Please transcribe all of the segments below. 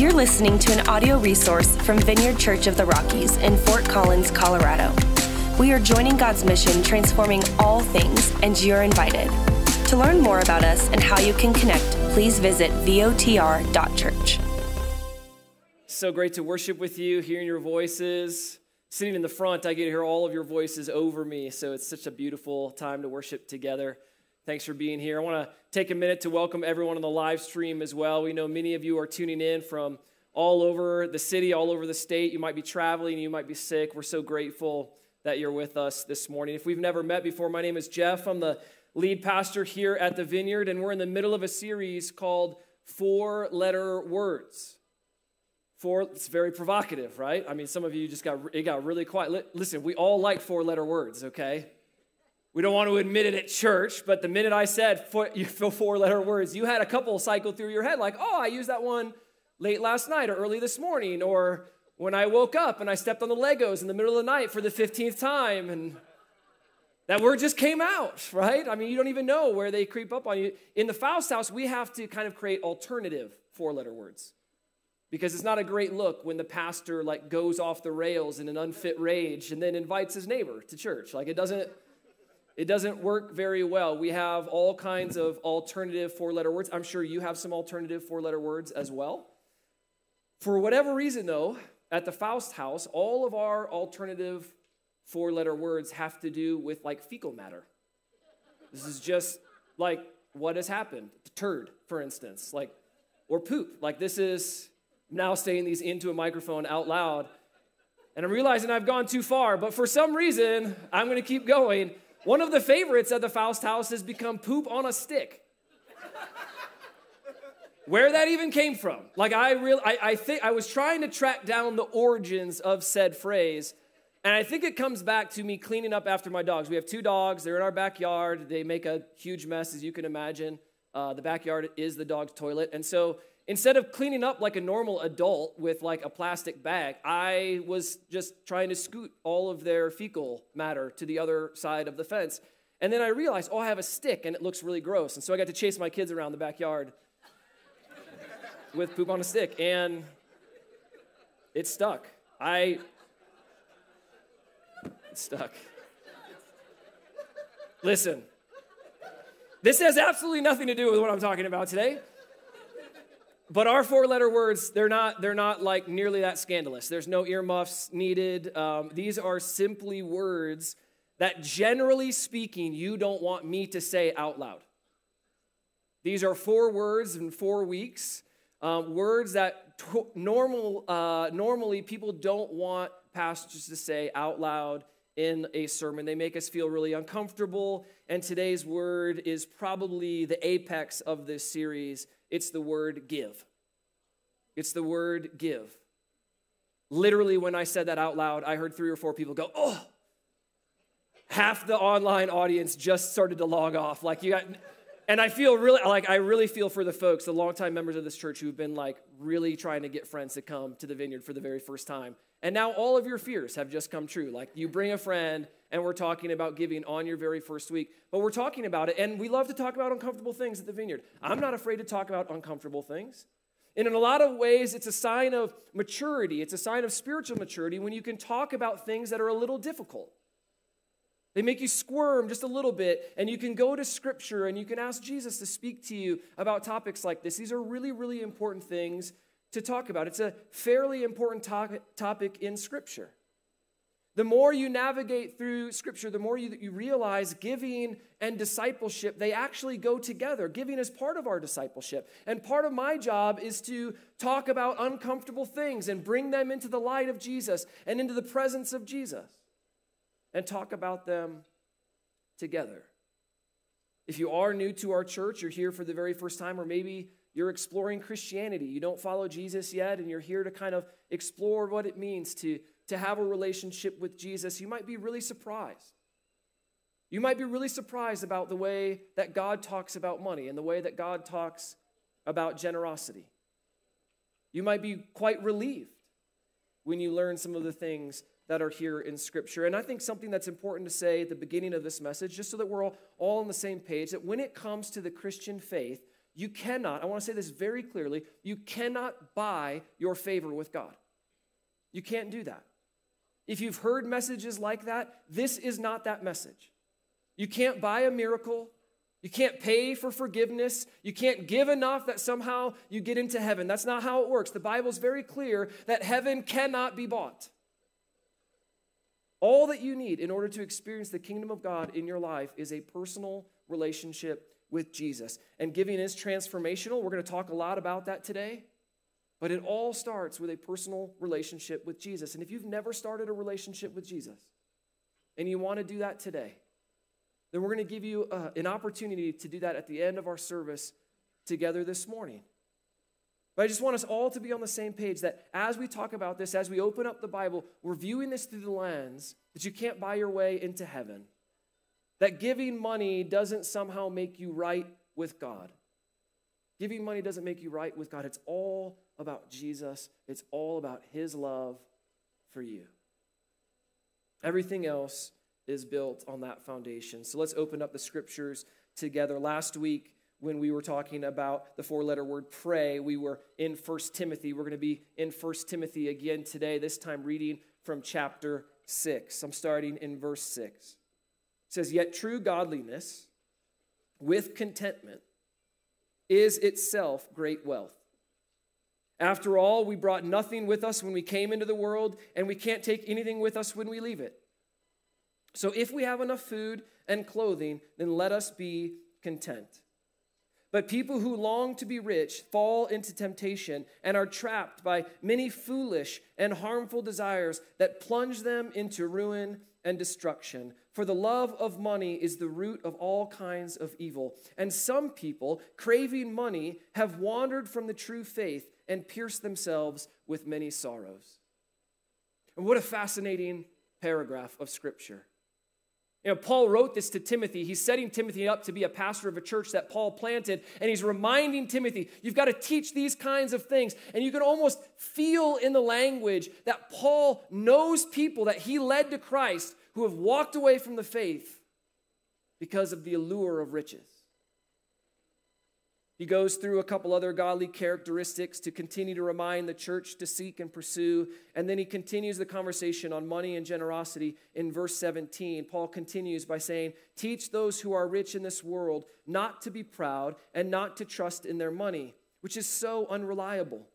You're listening to an audio resource from Vineyard Church of the Rockies in Fort Collins, Colorado. We are joining God's mission, transforming all things, and you're invited. To learn more about us and how you can connect, please visit votr.church. So great to worship with you, hearing your voices. Sitting in the front, I get to hear all of your voices over me, so it's such a beautiful time to worship together. Thanks for being here. I want to take a minute to welcome everyone on the live stream as well. We know many of you are tuning in from all over the city, all over the state. You might be traveling, you might be sick. We're so grateful that you're with us this morning. If we've never met before, my name is Jeff. I'm the lead pastor here at the Vineyard, and we're in the middle of a series called Four Letter Words. Four, it's very provocative, right? I mean, some of you just got, it got really quiet. Listen, we all like four letter words, okay? We don't want to admit it at church, but the minute I said four, four letter words, you had a couple cycle through your head like, oh, I used that one late last night or early this morning, or when I woke up and I stepped on the Legos in the middle of the night for the 15th time. And that word just came out, right? I mean, you don't even know where they creep up on you. In the Faust house, we have to kind of create alternative four letter words because it's not a great look when the pastor like goes off the rails in an unfit rage and then invites his neighbor to church. Like it doesn't it doesn't work very well. We have all kinds of alternative four letter words. I'm sure you have some alternative four letter words as well. For whatever reason, though, at the Faust house, all of our alternative four letter words have to do with like fecal matter. This is just like what has happened. Turd, for instance, like, or poop. Like, this is now saying these into a microphone out loud. And I'm realizing I've gone too far, but for some reason, I'm gonna keep going. One of the favorites at the Faust house has become poop on a stick. Where that even came from. Like I really I, I think I was trying to track down the origins of said phrase. And I think it comes back to me cleaning up after my dogs. We have two dogs, they're in our backyard. They make a huge mess, as you can imagine. Uh, the backyard is the dog's toilet. And so instead of cleaning up like a normal adult with like a plastic bag, I was just trying to scoot all of their fecal matter to the other side of the fence. And then I realized, oh, I have a stick and it looks really gross. And so I got to chase my kids around the backyard with poop on a stick. And it stuck. I. It stuck. Listen, this has absolutely nothing to do with what I'm talking about today. But our four letter words, they're not, they're not like nearly that scandalous. There's no earmuffs needed. Um, these are simply words that, generally speaking, you don't want me to say out loud. These are four words in four weeks, um, words that t- normal, uh, normally people don't want pastors to say out loud in a sermon. They make us feel really uncomfortable. And today's word is probably the apex of this series it's the word give. It's the word give. Literally, when I said that out loud, I heard three or four people go, oh. Half the online audience just started to log off. Like, you got, and I feel really, like, I really feel for the folks, the longtime members of this church who've been, like, really trying to get friends to come to the vineyard for the very first time. And now all of your fears have just come true. Like, you bring a friend, and we're talking about giving on your very first week. But we're talking about it, and we love to talk about uncomfortable things at the vineyard. I'm not afraid to talk about uncomfortable things. And in a lot of ways, it's a sign of maturity, it's a sign of spiritual maturity when you can talk about things that are a little difficult. They make you squirm just a little bit, and you can go to Scripture and you can ask Jesus to speak to you about topics like this. These are really, really important things to talk about. It's a fairly important to- topic in Scripture. The more you navigate through Scripture, the more you, you realize giving and discipleship, they actually go together. Giving is part of our discipleship. And part of my job is to talk about uncomfortable things and bring them into the light of Jesus and into the presence of Jesus and talk about them together. If you are new to our church, you're here for the very first time, or maybe you're exploring Christianity, you don't follow Jesus yet, and you're here to kind of explore what it means to to have a relationship with Jesus, you might be really surprised. You might be really surprised about the way that God talks about money and the way that God talks about generosity. You might be quite relieved when you learn some of the things that are here in Scripture. And I think something that's important to say at the beginning of this message, just so that we're all, all on the same page, that when it comes to the Christian faith, You cannot, I want to say this very clearly, you cannot buy your favor with God. You can't do that. If you've heard messages like that, this is not that message. You can't buy a miracle. You can't pay for forgiveness. You can't give enough that somehow you get into heaven. That's not how it works. The Bible's very clear that heaven cannot be bought. All that you need in order to experience the kingdom of God in your life is a personal relationship with Jesus. And giving is transformational. We're going to talk a lot about that today. But it all starts with a personal relationship with Jesus. And if you've never started a relationship with Jesus and you want to do that today, then we're going to give you uh, an opportunity to do that at the end of our service together this morning. But I just want us all to be on the same page that as we talk about this, as we open up the Bible, we're viewing this through the lens that you can't buy your way into heaven. That giving money doesn't somehow make you right with God. Giving money doesn't make you right with God. It's all about Jesus, it's all about His love for you. Everything else is built on that foundation. So let's open up the scriptures together. Last week, when we were talking about the four letter word pray, we were in First Timothy. We're going to be in First Timothy again today, this time reading from chapter 6. I'm starting in verse 6. It says, Yet true godliness with contentment is itself great wealth. After all, we brought nothing with us when we came into the world, and we can't take anything with us when we leave it. So if we have enough food and clothing, then let us be content. But people who long to be rich fall into temptation and are trapped by many foolish and harmful desires that plunge them into ruin and destruction. For the love of money is the root of all kinds of evil. And some people, craving money, have wandered from the true faith and pierced themselves with many sorrows. And what a fascinating paragraph of Scripture. You know, Paul wrote this to Timothy. He's setting Timothy up to be a pastor of a church that Paul planted, and he's reminding Timothy, you've got to teach these kinds of things. And you can almost feel in the language that Paul knows people that he led to Christ who have walked away from the faith because of the allure of riches. He goes through a couple other godly characteristics to continue to remind the church to seek and pursue. And then he continues the conversation on money and generosity in verse 17. Paul continues by saying, Teach those who are rich in this world not to be proud and not to trust in their money, which is so unreliable.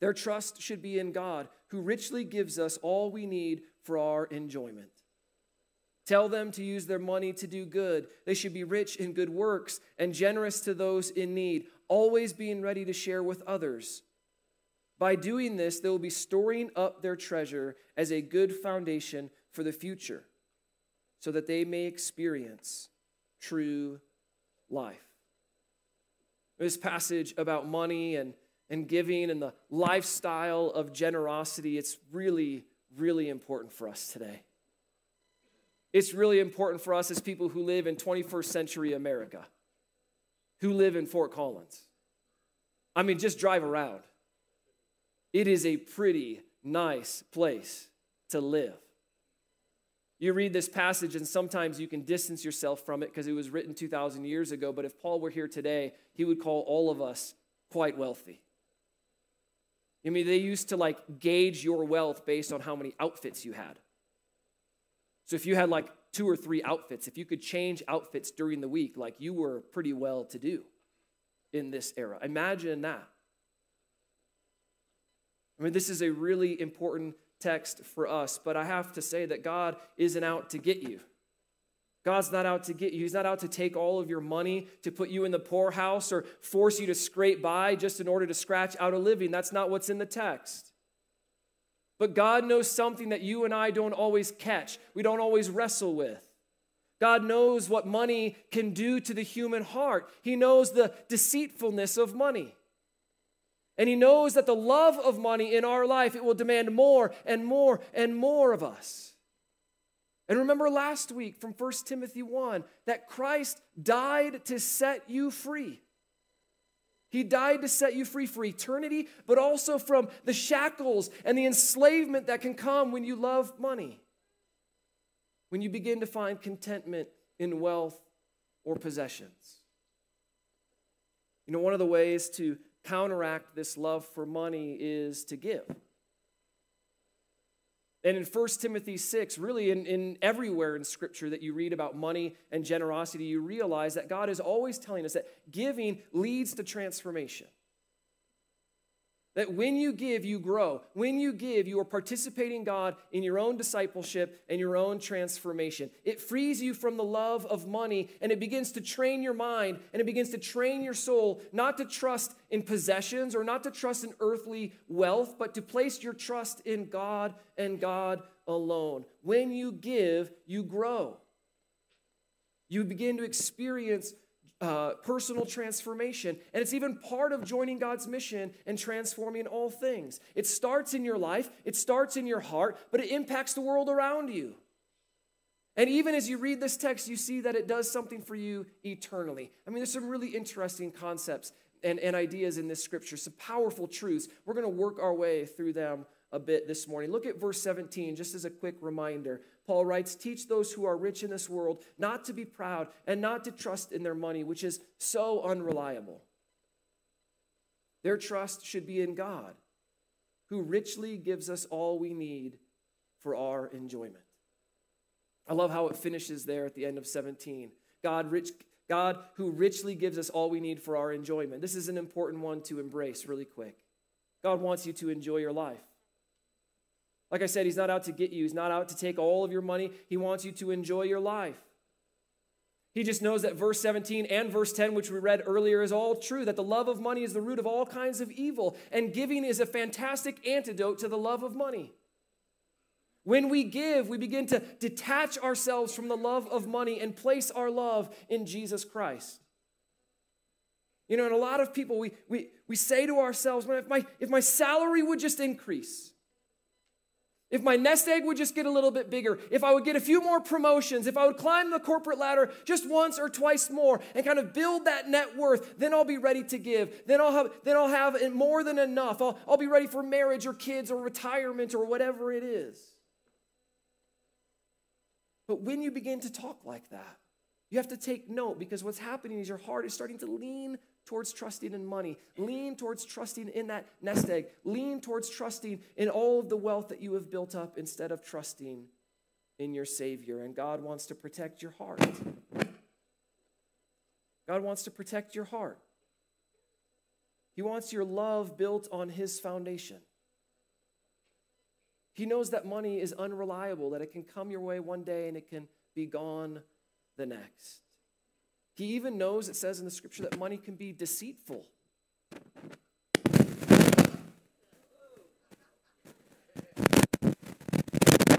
Their trust should be in God, who richly gives us all we need for our enjoyment. Tell them to use their money to do good. They should be rich in good works and generous to those in need, always being ready to share with others. By doing this, they will be storing up their treasure as a good foundation for the future, so that they may experience true life. This passage about money and, and giving and the lifestyle of generosity, it's really, really important for us today. It's really important for us as people who live in 21st century America, who live in Fort Collins. I mean, just drive around. It is a pretty nice place to live. You read this passage, and sometimes you can distance yourself from it because it was written 2,000 years ago. But if Paul were here today, he would call all of us quite wealthy. I mean, they used to like gauge your wealth based on how many outfits you had. So if you had like two or three outfits, if you could change outfits during the week, like you were pretty well to do in this era. Imagine that. I mean, this is a really important text for us, but I have to say that God isn't out to get you. God's not out to get you. He's not out to take all of your money to put you in the poorhouse or force you to scrape by just in order to scratch out a living. That's not what's in the text. But God knows something that you and I don't always catch, we don't always wrestle with. God knows what money can do to the human heart. He knows the deceitfulness of money. And he knows that the love of money in our life, it will demand more and more and more of us. And remember last week from 1 Timothy 1 that Christ died to set you free. He died to set you free for eternity, but also from the shackles and the enslavement that can come when you love money. When you begin to find contentment in wealth or possessions. You know, one of the ways to counteract this love for money is to give. And in 1 Timothy 6, really in, in everywhere in Scripture that you read about money and generosity, you realize that God is always telling us that giving leads to transformation. That when you give, you grow. When you give, you are participating God in your own discipleship and your own transformation. It frees you from the love of money and it begins to train your mind and it begins to train your soul not to trust in possessions or not to trust in earthly wealth, but to place your trust in God and God alone. When you give, you grow. You begin to experience uh, personal transformation. And it's even part of joining God's mission and transforming all things. It starts in your life, it starts in your heart, but it impacts the world around you. And even as you read this text, you see that it does something for you eternally. I mean, there's some really interesting concepts and, and ideas in this scripture, some powerful truths. We're going to work our way through them a bit this morning. Look at verse 17, just as a quick reminder. Paul writes, Teach those who are rich in this world not to be proud and not to trust in their money, which is so unreliable. Their trust should be in God, who richly gives us all we need for our enjoyment. I love how it finishes there at the end of 17. God, rich, God who richly gives us all we need for our enjoyment. This is an important one to embrace really quick. God wants you to enjoy your life. Like I said, He's not out to get you, He's not out to take all of your money. He wants you to enjoy your life. He just knows that verse 17 and verse 10, which we read earlier, is all true that the love of money is the root of all kinds of evil, and giving is a fantastic antidote to the love of money. When we give, we begin to detach ourselves from the love of money and place our love in Jesus Christ. You know, and a lot of people, we, we, we say to ourselves, if my, if my salary would just increase, if my nest egg would just get a little bit bigger, if I would get a few more promotions, if I would climb the corporate ladder just once or twice more and kind of build that net worth, then I'll be ready to give. Then I'll have, then I'll have more than enough. I'll, I'll be ready for marriage or kids or retirement or whatever it is. But when you begin to talk like that, you have to take note because what's happening is your heart is starting to lean towards trusting in money. Lean towards trusting in that nest egg. Lean towards trusting in all of the wealth that you have built up instead of trusting in your Savior. And God wants to protect your heart. God wants to protect your heart. He wants your love built on His foundation. He knows that money is unreliable, that it can come your way one day and it can be gone the next. He even knows, it says in the scripture, that money can be deceitful.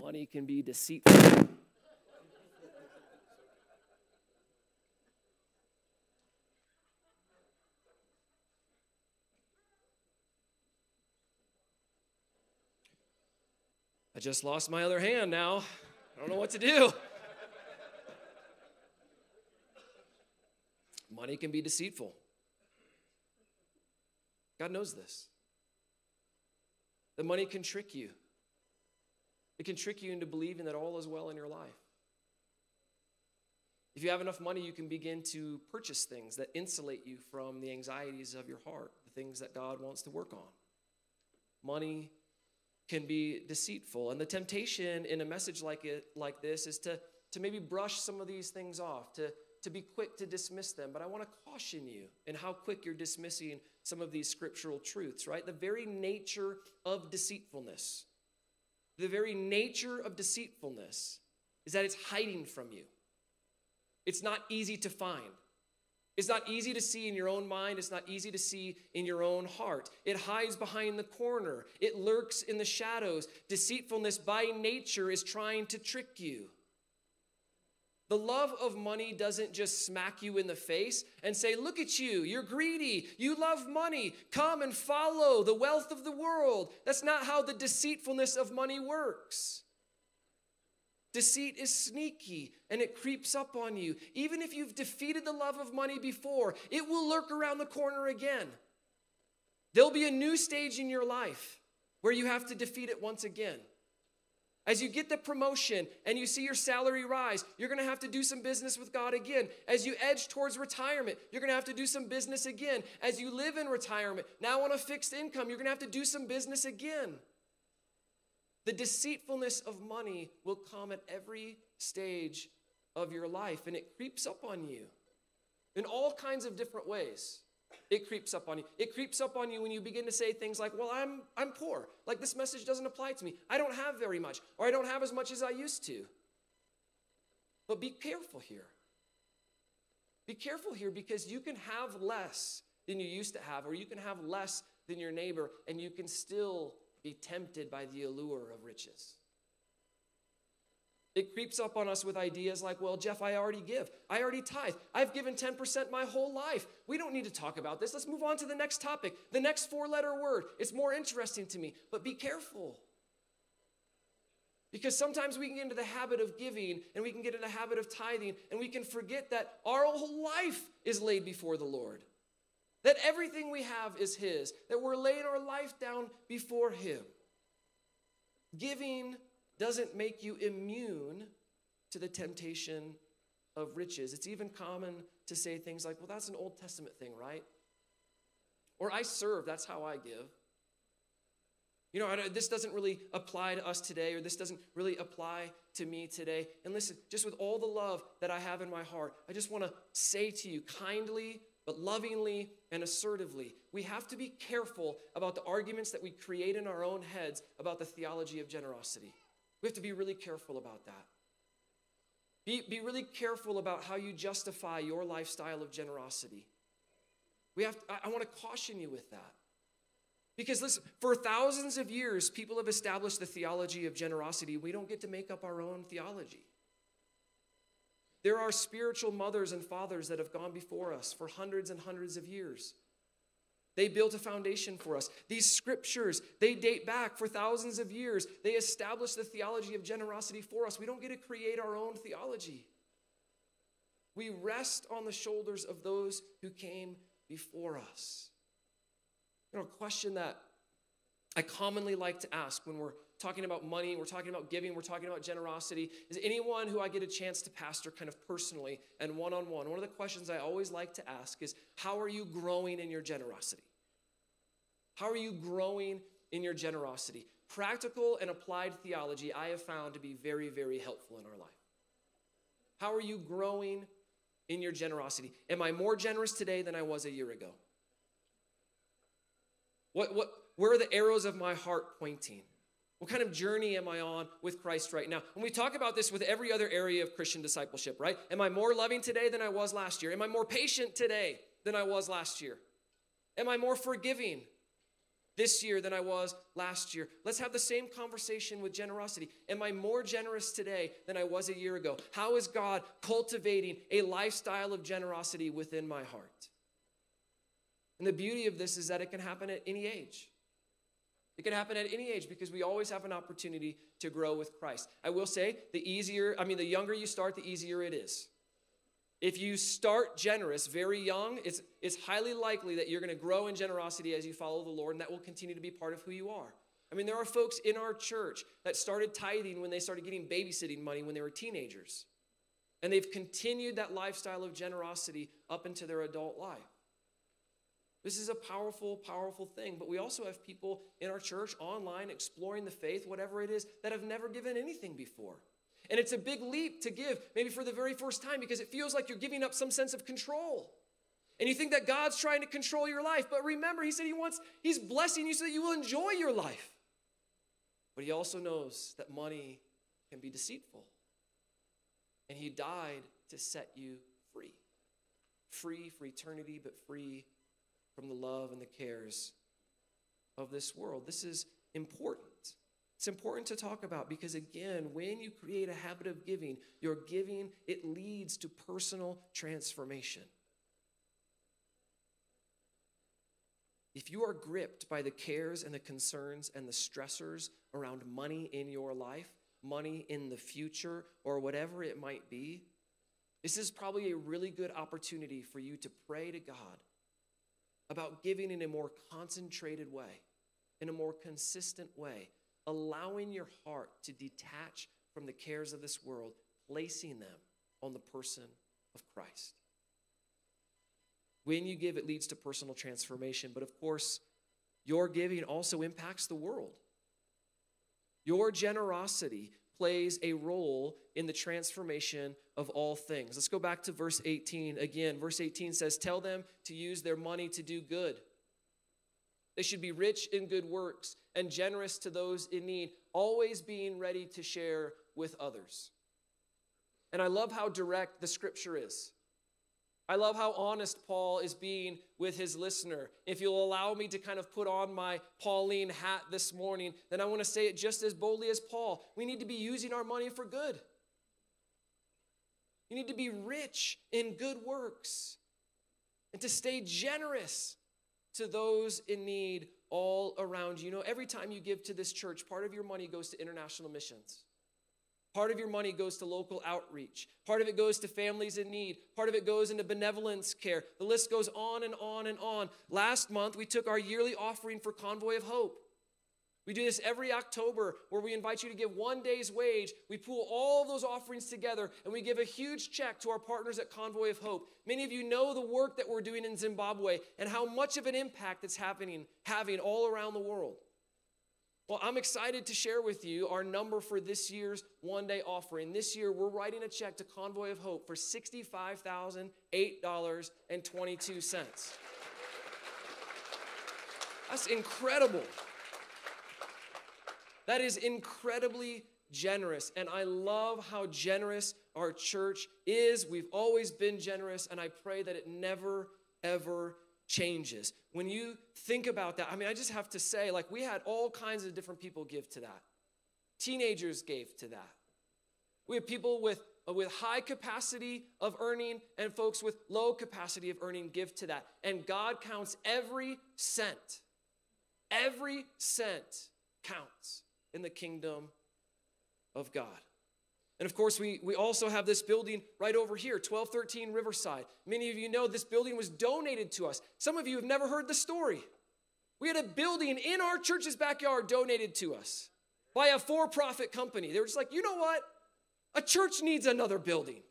Money can be deceitful. I just lost my other hand now. I don't know what to do. Money can be deceitful. God knows this. The money can trick you. It can trick you into believing that all is well in your life. If you have enough money, you can begin to purchase things that insulate you from the anxieties of your heart, the things that God wants to work on. Money can be deceitful. And the temptation in a message like it like this is to, to maybe brush some of these things off, to to be quick to dismiss them, but I want to caution you in how quick you're dismissing some of these scriptural truths, right? The very nature of deceitfulness, the very nature of deceitfulness is that it's hiding from you. It's not easy to find. It's not easy to see in your own mind. It's not easy to see in your own heart. It hides behind the corner. It lurks in the shadows. Deceitfulness by nature is trying to trick you. The love of money doesn't just smack you in the face and say, Look at you, you're greedy, you love money, come and follow the wealth of the world. That's not how the deceitfulness of money works. Deceit is sneaky and it creeps up on you. Even if you've defeated the love of money before, it will lurk around the corner again. There'll be a new stage in your life where you have to defeat it once again. As you get the promotion and you see your salary rise, you're gonna have to do some business with God again. As you edge towards retirement, you're gonna have to do some business again. As you live in retirement, now on a fixed income, you're gonna have to do some business again. The deceitfulness of money will come at every stage of your life, and it creeps up on you in all kinds of different ways. It creeps up on you. It creeps up on you when you begin to say things like, Well, I'm, I'm poor. Like this message doesn't apply to me. I don't have very much, or I don't have as much as I used to. But be careful here. Be careful here because you can have less than you used to have, or you can have less than your neighbor, and you can still be tempted by the allure of riches. It creeps up on us with ideas like, well, Jeff, I already give. I already tithe. I've given 10% my whole life. We don't need to talk about this. Let's move on to the next topic. The next four letter word. It's more interesting to me, but be careful. Because sometimes we can get into the habit of giving and we can get into the habit of tithing and we can forget that our whole life is laid before the Lord. That everything we have is His, that we're laying our life down before Him. Giving doesn't make you immune to the temptation of riches. It's even common to say things like, well, that's an Old Testament thing, right? Or I serve, that's how I give. You know, this doesn't really apply to us today, or this doesn't really apply to me today. And listen, just with all the love that I have in my heart, I just want to say to you kindly, but lovingly and assertively, we have to be careful about the arguments that we create in our own heads about the theology of generosity. We have to be really careful about that. Be, be really careful about how you justify your lifestyle of generosity. We have to, I, I want to caution you with that. Because listen, for thousands of years, people have established the theology of generosity. We don't get to make up our own theology. There are spiritual mothers and fathers that have gone before us for hundreds and hundreds of years. They built a foundation for us. These scriptures, they date back for thousands of years. They established the theology of generosity for us. We don't get to create our own theology. We rest on the shoulders of those who came before us. You know, a question that I commonly like to ask when we're talking about money, we're talking about giving, we're talking about generosity, is anyone who I get a chance to pastor kind of personally and one on one, one of the questions I always like to ask is, How are you growing in your generosity? How are you growing in your generosity? Practical and applied theology I have found to be very, very helpful in our life. How are you growing in your generosity? Am I more generous today than I was a year ago? What, what, where are the arrows of my heart pointing? What kind of journey am I on with Christ right now? When we talk about this with every other area of Christian discipleship, right? Am I more loving today than I was last year? Am I more patient today than I was last year? Am I more forgiving this year than I was last year. Let's have the same conversation with generosity. Am I more generous today than I was a year ago? How is God cultivating a lifestyle of generosity within my heart? And the beauty of this is that it can happen at any age. It can happen at any age because we always have an opportunity to grow with Christ. I will say, the easier, I mean, the younger you start, the easier it is. If you start generous very young, it's, it's highly likely that you're going to grow in generosity as you follow the Lord, and that will continue to be part of who you are. I mean, there are folks in our church that started tithing when they started getting babysitting money when they were teenagers. And they've continued that lifestyle of generosity up into their adult life. This is a powerful, powerful thing. But we also have people in our church, online, exploring the faith, whatever it is, that have never given anything before. And it's a big leap to give, maybe for the very first time, because it feels like you're giving up some sense of control. And you think that God's trying to control your life. But remember, He said He wants, He's blessing you so that you will enjoy your life. But He also knows that money can be deceitful. And He died to set you free. Free for eternity, but free love and the cares of this world. This is important. It's important to talk about because, again, when you create a habit of giving, your giving, it leads to personal transformation. If you are gripped by the cares and the concerns and the stressors around money in your life, money in the future, or whatever it might be, this is probably a really good opportunity for you to pray to God about giving in a more concentrated way, in a more consistent way allowing your heart to detach from the cares of this world, placing them on the person of Christ. When you give, it leads to personal transformation. But of course, your giving also impacts the world. Your generosity plays a role in the transformation of all things. Let's go back to verse 18 again. Verse 18 says, Tell them to use their money to do good. They should be rich in good works and generous to those in need, always being ready to share with others. And I love how direct the scripture is. I love how honest Paul is being with his listener. If you'll allow me to kind of put on my Pauline hat this morning, then I want to say it just as boldly as Paul. We need to be using our money for good. You need to be rich in good works and to stay generous to those in need all around you. You know, every time you give to this church, part of your money goes to international missions. Part of your money goes to local outreach. Part of it goes to families in need. Part of it goes into benevolence care. The list goes on and on and on. Last month, we took our yearly offering for Convoy of Hope. We do this every October where we invite you to give one day's wage. We pool all those offerings together and we give a huge check to our partners at Convoy of Hope. Many of you know the work that we're doing in Zimbabwe and how much of an impact it's happening, having all around the world. Well, I'm excited to share with you our number for this year's one day offering. This year, we're writing a check to Convoy of Hope for $65,008.22. That's incredible. That is incredibly generous. And I love how generous our church is. We've always been generous, and I pray that it never, ever changes. When you think about that, I mean, I just have to say, like, we had all kinds of different people give to that. Teenagers gave to that. We have people with, uh, with high capacity of earning and folks with low capacity of earning give to that. And God counts every cent. Every cent counts in the kingdom of God. And of course, we, we also have this building right over here, 1213 Riverside. Many of you know this building was donated to us. Some of you have never heard the story. We had a building in our church's backyard donated to us by a for profit company. They were just like, you know what? A church needs another building.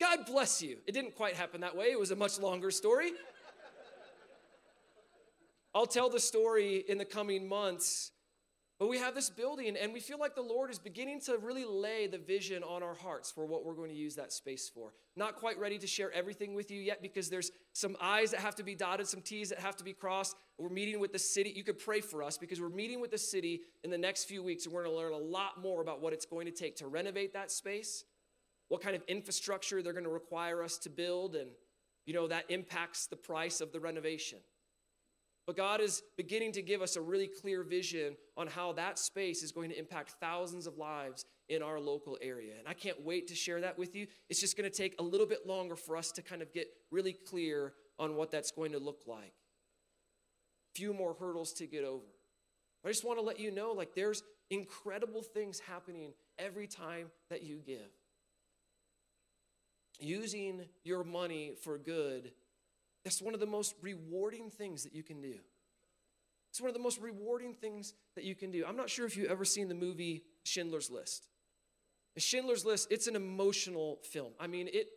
God bless you. It didn't quite happen that way, it was a much longer story. I'll tell the story in the coming months but we have this building, and we feel like the Lord is beginning to really lay the vision on our hearts for what we're going to use that space for. Not quite ready to share everything with you yet because there's some I's that have to be dotted, some T's that have to be crossed. We're meeting with the city. You could pray for us because we're meeting with the city in the next few weeks, and we're going to learn a lot more about what it's going to take to renovate that space, what kind of infrastructure they're going to require us to build, and you know, that impacts the price of the renovation. But God is beginning to give us a really clear vision on how that space is going to impact thousands of lives in our local area. And I can't wait to share that with you. It's just going to take a little bit longer for us to kind of get really clear on what that's going to look like. Few more hurdles to get over. I just want to let you know like there's incredible things happening every time that you give. Using your money for good that's one of the most rewarding things that you can do. It's one of the most rewarding things that you can do. I'm not sure if you've ever seen the movie Schindler's List. Schindler's List, it's an emotional film. I mean, it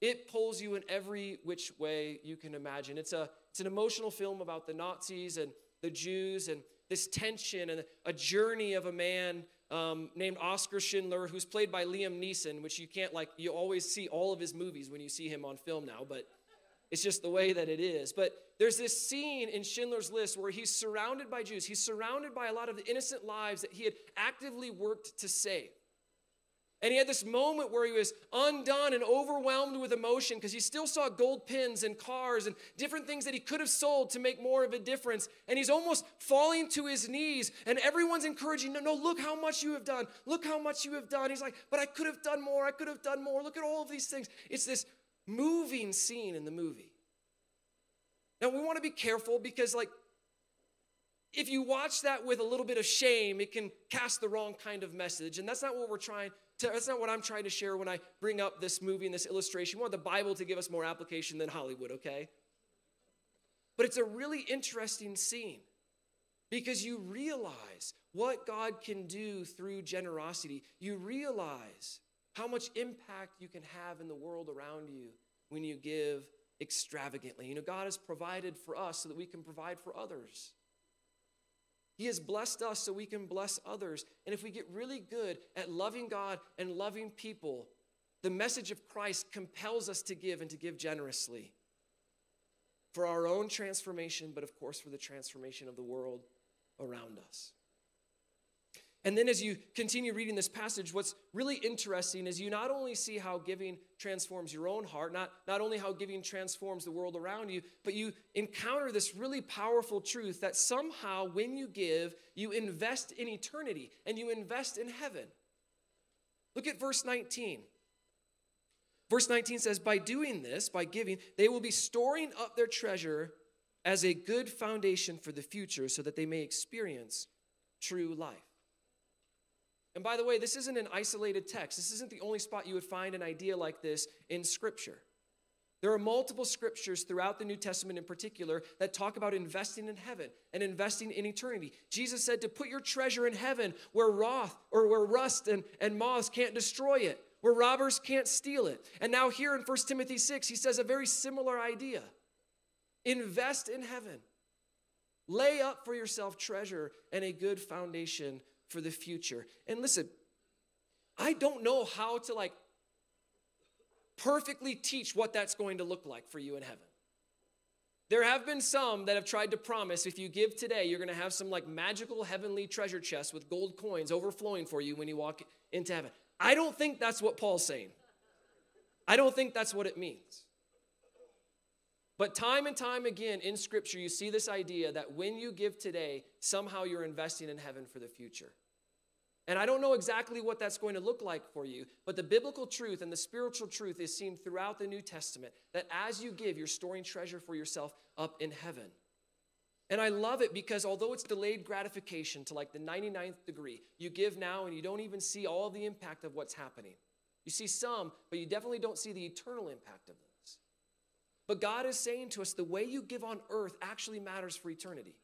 it pulls you in every which way you can imagine. It's a it's an emotional film about the Nazis and the Jews and this tension and a journey of a man um, named Oscar Schindler, who's played by Liam Neeson, which you can't like. You always see all of his movies when you see him on film now, but it's just the way that it is. But there's this scene in Schindler's List where he's surrounded by Jews. He's surrounded by a lot of the innocent lives that he had actively worked to save. And he had this moment where he was undone and overwhelmed with emotion because he still saw gold pins and cars and different things that he could have sold to make more of a difference. And he's almost falling to his knees. And everyone's encouraging, no, no, look how much you have done. Look how much you have done. He's like, but I could have done more. I could have done more. Look at all of these things. It's this moving scene in the movie. Now, we want to be careful because, like, if you watch that with a little bit of shame, it can cast the wrong kind of message. And that's not what we're trying to, that's not what I'm trying to share when I bring up this movie and this illustration. We want the Bible to give us more application than Hollywood, okay? But it's a really interesting scene because you realize what God can do through generosity. You realize how much impact you can have in the world around you when you give extravagantly. You know, God has provided for us so that we can provide for others. He has blessed us so we can bless others. And if we get really good at loving God and loving people, the message of Christ compels us to give and to give generously for our own transformation, but of course for the transformation of the world around us. And then as you continue reading this passage, what's really interesting is you not only see how giving transforms your own heart, not, not only how giving transforms the world around you, but you encounter this really powerful truth that somehow when you give, you invest in eternity and you invest in heaven. Look at verse 19. Verse 19 says, By doing this, by giving, they will be storing up their treasure as a good foundation for the future so that they may experience true life. And by the way, this isn't an isolated text. This isn't the only spot you would find an idea like this in Scripture. There are multiple scriptures throughout the New Testament in particular that talk about investing in heaven and investing in eternity. Jesus said to put your treasure in heaven where wrath or where rust and, and moths can't destroy it, where robbers can't steal it. And now here in 1 Timothy 6, he says a very similar idea. Invest in heaven. Lay up for yourself treasure and a good foundation for the future. And listen, I don't know how to like perfectly teach what that's going to look like for you in heaven. There have been some that have tried to promise if you give today, you're going to have some like magical heavenly treasure chest with gold coins overflowing for you when you walk into heaven. I don't think that's what Paul's saying. I don't think that's what it means. But time and time again in Scripture, you see this idea that when you give today, somehow you're investing in heaven for the future. And I don't know exactly what that's going to look like for you, but the biblical truth and the spiritual truth is seen throughout the New Testament that as you give, you're storing treasure for yourself up in heaven. And I love it because although it's delayed gratification to like the 99th degree, you give now and you don't even see all the impact of what's happening. You see some, but you definitely don't see the eternal impact of this. But God is saying to us the way you give on earth actually matters for eternity.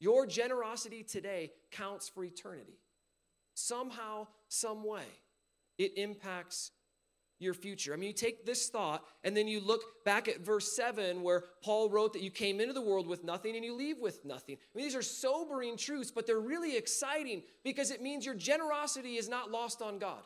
Your generosity today counts for eternity somehow, some way, it impacts your future. I mean, you take this thought and then you look back at verse 7 where Paul wrote that you came into the world with nothing and you leave with nothing. I mean, these are sobering truths, but they're really exciting because it means your generosity is not lost on God.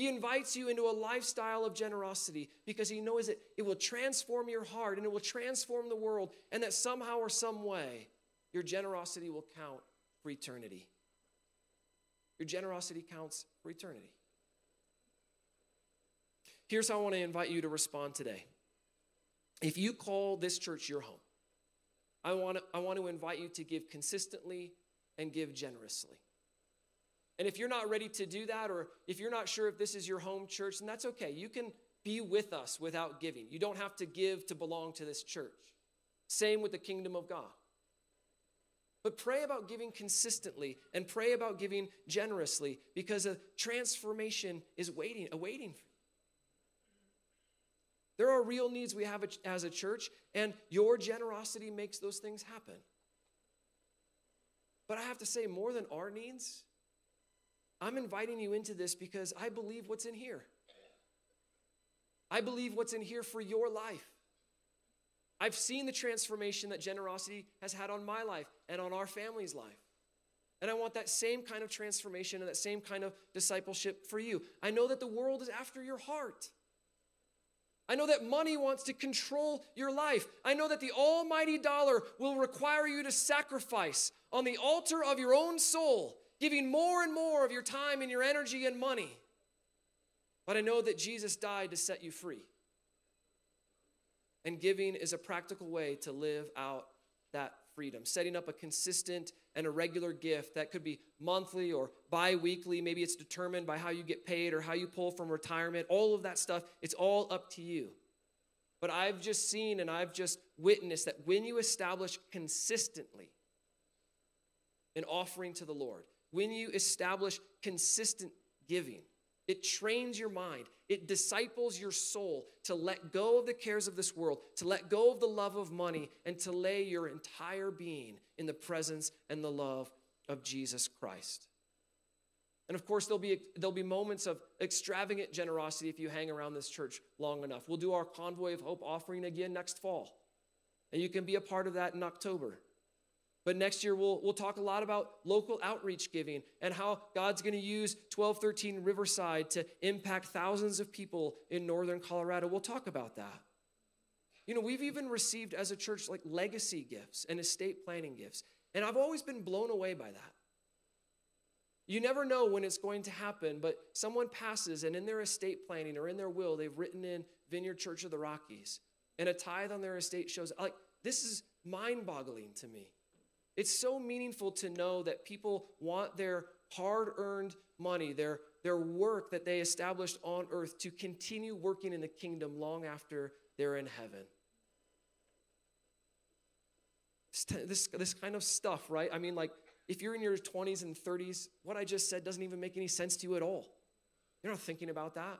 He invites you into a lifestyle of generosity because he knows that it will transform your heart and it will transform the world, and that somehow or some way your generosity will count for eternity. Your generosity counts for eternity. Here's how I want to invite you to respond today. If you call this church your home, I want to, I want to invite you to give consistently and give generously. And if you're not ready to do that, or if you're not sure if this is your home church, then that's okay. You can be with us without giving. You don't have to give to belong to this church. Same with the kingdom of God. But pray about giving consistently and pray about giving generously because a transformation is waiting, awaiting for you. There are real needs we have as a church, and your generosity makes those things happen. But I have to say, more than our needs, I'm inviting you into this because I believe what's in here. I believe what's in here for your life. I've seen the transformation that generosity has had on my life and on our family's life. And I want that same kind of transformation and that same kind of discipleship for you. I know that the world is after your heart. I know that money wants to control your life. I know that the almighty dollar will require you to sacrifice on the altar of your own soul, giving more and more of your time and your energy and money. But I know that Jesus died to set you free. And giving is a practical way to live out that freedom. Setting up a consistent and a regular gift that could be monthly or bi weekly. Maybe it's determined by how you get paid or how you pull from retirement. All of that stuff, it's all up to you. But I've just seen and I've just witnessed that when you establish consistently an offering to the Lord, when you establish consistent giving, It trains your mind. It disciples your soul to let go of the cares of this world, to let go of the love of money, and to lay your entire being in the presence and the love of Jesus Christ. And of course, there'll be, there'll be moments of extravagant generosity if you hang around this church long enough. We'll do our Convoy of Hope offering again next fall. And you can be a part of that in October. But next year, we'll, we'll talk a lot about local outreach giving and how God's going to use 1213 Riverside to impact thousands of people in northern Colorado. We'll talk about that. You know, we've even received as a church like legacy gifts and estate planning gifts. And I've always been blown away by that. You never know when it's going to happen, but someone passes and in their estate planning or in their will, they've written in Vineyard Church of the Rockies. And a tithe on their estate shows, like, this is mind boggling to me. It's so meaningful to know that people want their hard earned money, their, their work that they established on earth, to continue working in the kingdom long after they're in heaven. This, this, kind of stuff, right? I mean, like, if you're in your 20s and 30s, what I just said doesn't even make any sense to you at all. You're not thinking about that.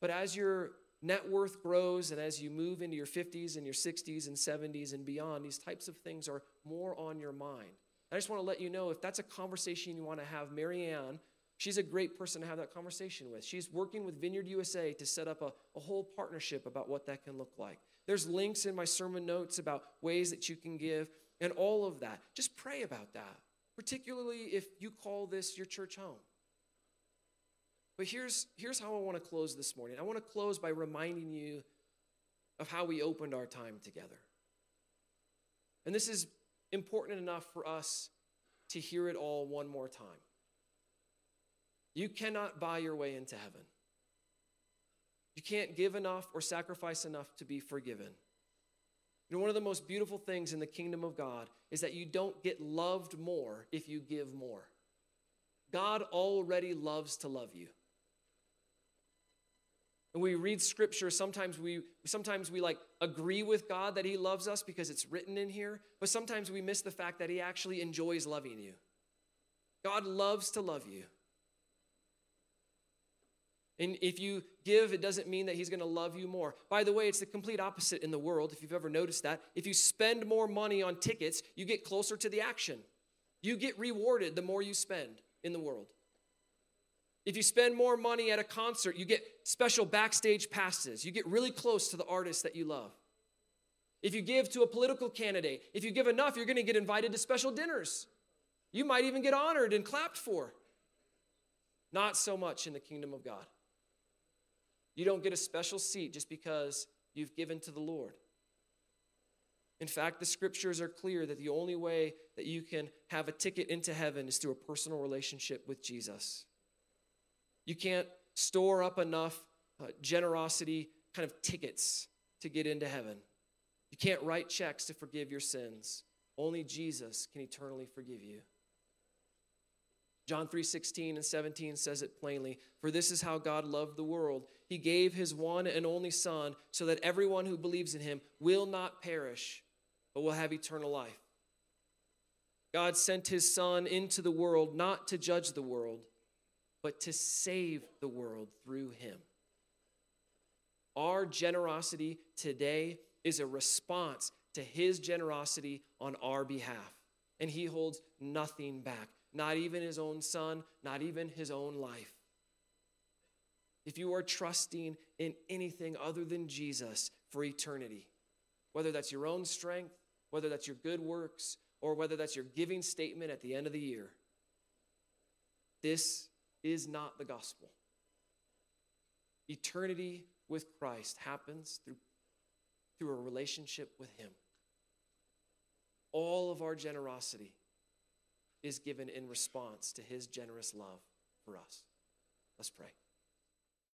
But as your net worth grows and as you move into your 50s and your 60s and 70s and beyond, these types of things are more on your mind. I just want to let you know if that's a conversation you want to have, Marianne, she's a great person to have that conversation with. She's working with Vineyard USA to set up a, a whole partnership about what that can look like. There's links in my sermon notes about ways that you can give and all of that. Just pray about that, particularly if you call this your church home. But here's, here's how I want to close this morning. I want to close by reminding you of how we opened our time together. And this is important enough for us to hear it all one more time. You cannot buy your way into heaven. You can't give enough or sacrifice enough to be forgiven. You know, one of the most beautiful things in the kingdom of God is that you don't get loved more if you give more. God already loves to love you. And we read scripture, sometimes we sometimes we like agree with God that he loves us because it's written in here, but sometimes we miss the fact that he actually enjoys loving you. God loves to love you. And if you give, it doesn't mean that he's going to love you more. By the way, it's the complete opposite in the world, if you've ever noticed that. If you spend more money on tickets, you get closer to the action. You get rewarded the more you spend in the world. If you spend more money at a concert, you get special backstage passes. You get really close to the artist that you love. If you give to a political candidate, if you give enough, you're going to get invited to special dinners. You might even get honored and clapped for. Not so much in the kingdom of God. You don't get a special seat just because you've given to the Lord. In fact, the scriptures are clear that the only way that you can have a ticket into heaven is through a personal relationship with Jesus. You can't store up enough uh, generosity kind of tickets to get into heaven. You can't write checks to forgive your sins. Only Jesus can eternally forgive you. John 3:16 and 17 says it plainly, for this is how God loved the world. He gave his one and only son so that everyone who believes in him will not perish, but will have eternal life. God sent his son into the world not to judge the world, but to save the world through him. Our generosity today is a response to his generosity on our behalf, and he holds nothing back not even his own son, not even his own life. If you are trusting in anything other than Jesus for eternity, whether that's your own strength, whether that's your good works, or whether that's your giving statement at the end of the year, this is not the gospel. Eternity with Christ happens through, through a relationship with Him. All of our generosity is given in response to his generous love for us. Let's pray.